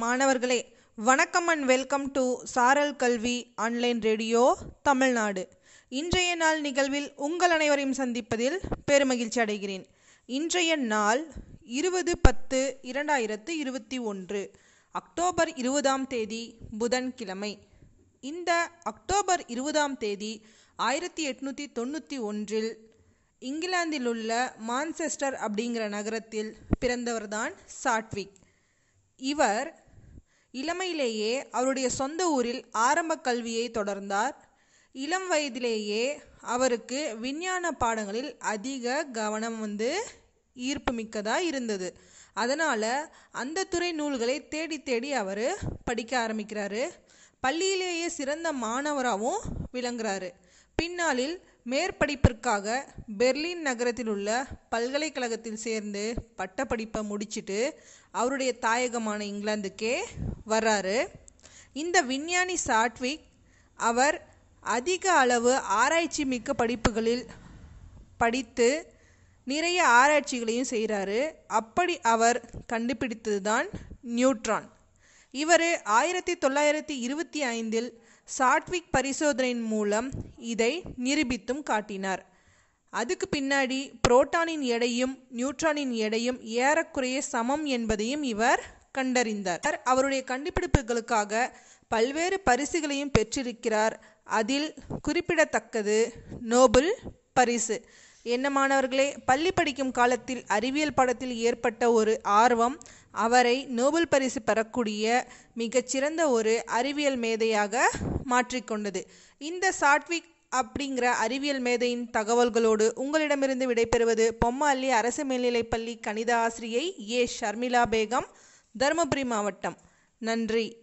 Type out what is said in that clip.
மாணவர்களே வணக்கம் and welcome to சாரல் கல்வி ஆன்லைன் ரேடியோ தமிழ்நாடு. இன்றைய நாள் நிகழ்வில் உங்கள் அனைவரையும் சந்திப்பதில் பெருமகிழ்ச்சி அடைகிறேன். இன்றைய நாள் இருபது பத்து இரண்டாயிரத்து இருபத்தி ஒன்று அக்டோபர் இருபதாம் தேதி புதன்கிழமை. இந்த அக்டோபர் இருபதாம் தேதி ஆயிரத்தி எட்நூற்றி தொண்ணூற்றி ஒன்றில் இங்கிலாந்தில் உள்ள மான்செஸ்டர் அப்படிங்கிற நகரத்தில் பிறந்தவர்தான் சாட்விக். இவர் இளமையிலேயே அவருடைய சொந்த ஊரில் ஆரம்ப கல்வியை தொடர்ந்தார். இளம் வயதிலேயே அவருக்கு விஞ்ஞான பாடங்களில் அதிக கவனம் வந்து ஈர்ப்பு மிக்கதாக இருந்தது. அதனால் அந்த துறை நூல்களை தேடி தேடி அவர் படிக்க ஆரம்பிக்கிறாரு. பள்ளியிலேயே சிறந்த மாணவராகவும் விளங்குறாரு. பின்னாளில் மேற்படிப்பிற்காக பெர்லின் நகரத்தில் உள்ள பல்கலைக்கழகத்தில் சேர்ந்து பட்டப்படிப்பை முடிச்சிட்டு அவருடைய தாயகமான இங்கிலாந்துக்கே வர்றாரு. இந்த விஞ்ஞானி சாட்விக் அவர் அதிக அளவு ஆராய்ச்சி மிக்க படிப்புகளில் படித்து நிறைய ஆராய்ச்சிகளையும் செய்கிறாரு அப்படி அவர் கண்டுபிடித்தது தான் நியூட்ரான். இவர் ஆயிரத்தி தொள்ளாயிரத்தி இருபத்தி ஐந்தில் சாட்விக் பரிசோதனையின் மூலம் இதை நிரூபித்தும் காட்டினார். அதுக்கு பின்னாடி புரோட்டானின் எடையும் நியூட்ரானின் எடையும் ஏறக்குறைய சமம் என்பதையும் இவர் கண்டறிந்தார். அவருடைய கண்டுபிடிப்புகளுக்காக பல்வேறு பரிசுகளையும் பெற்றிருக்கிறார். அதில் குறிப்பிடத்தக்கது நோபல் பரிசு. என்ன மாணவர்களே பள்ளி படிக்கும் காலத்தில் அறிவியல் பாடத்தில் ஏற்பட்ட ஒரு ஆர்வம் அவரை நோபல் பரிசு பெறக்கூடிய மிகச்சிறந்த ஒரு அறிவியல் மேதையாக மாற்றிக்கொண்டது. இந்த சாட்விக் அப்படிங்கிற அறிவியல் மேதையின் தகவல்களோடு உங்களிடமிருந்து விடைபெறுவது பொம்மாள்ளி அரசு மேல்நிலைப்பள்ளி கணித ஆசிரியை ஏ. ஷர்மிளா பேகம். தருமபுரி மாவட்டம். நன்றி.